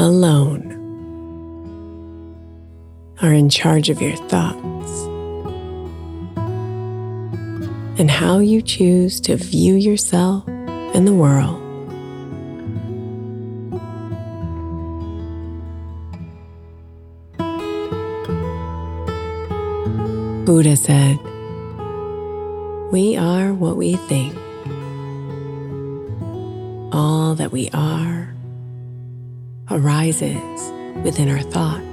Alone are in charge of your thoughts and how you choose to view yourself and the world. Buddha said, We are what we think. All that we are arises within our thoughts.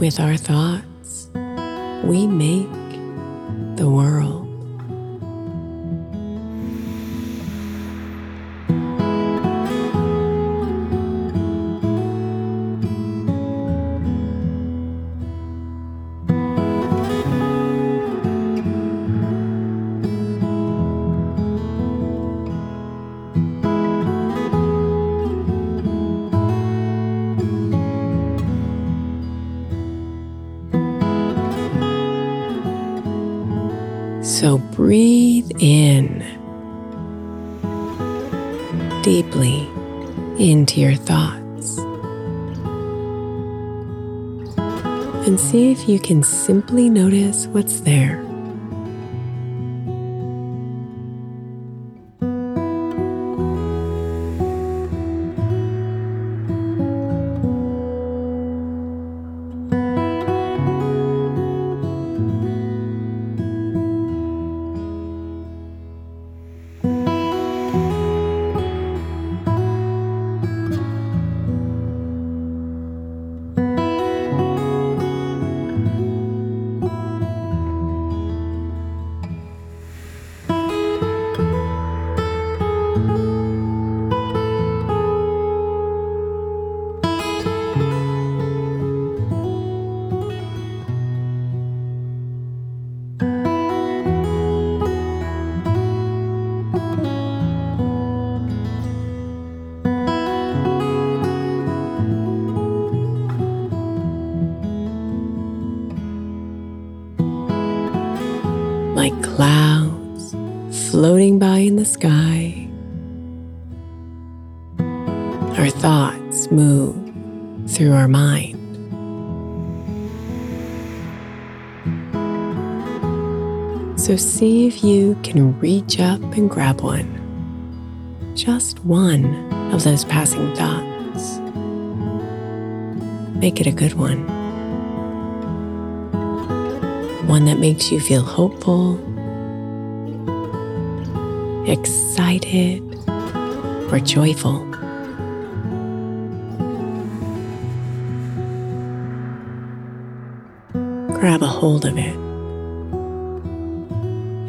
With our thoughts, we make the world. So breathe in deeply into your thoughts and see if you can simply notice what's there. like clouds floating by in the sky. Thoughts move through our mind. So see if you can reach up and grab one. Just one of those passing thoughts. Make it a good one. One that makes you feel hopeful, excited, or joyful. Grab a hold of it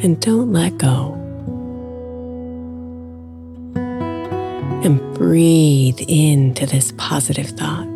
and don't let go. And breathe into this positive thought.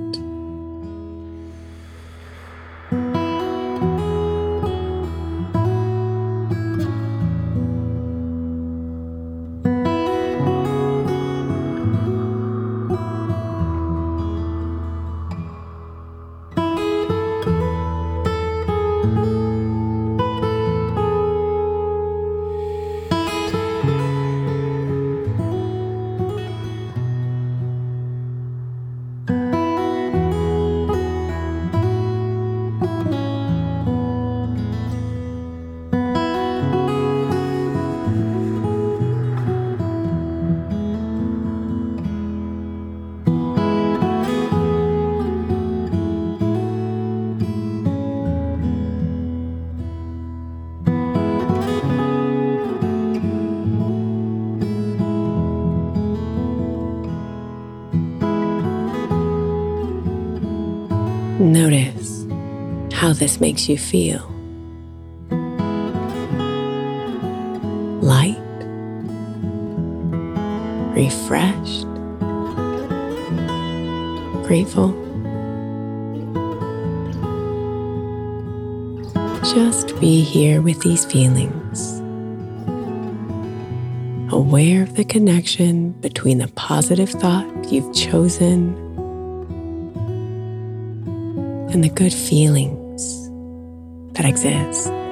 Notice how this makes you feel. Light, refreshed, grateful. Just be here with these feelings, aware of the connection between the positive thought you've chosen and the good feelings that exist.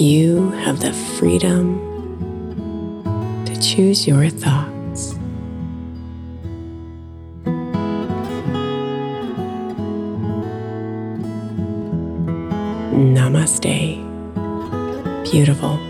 You have the freedom to choose your thoughts. Namaste. Beautiful.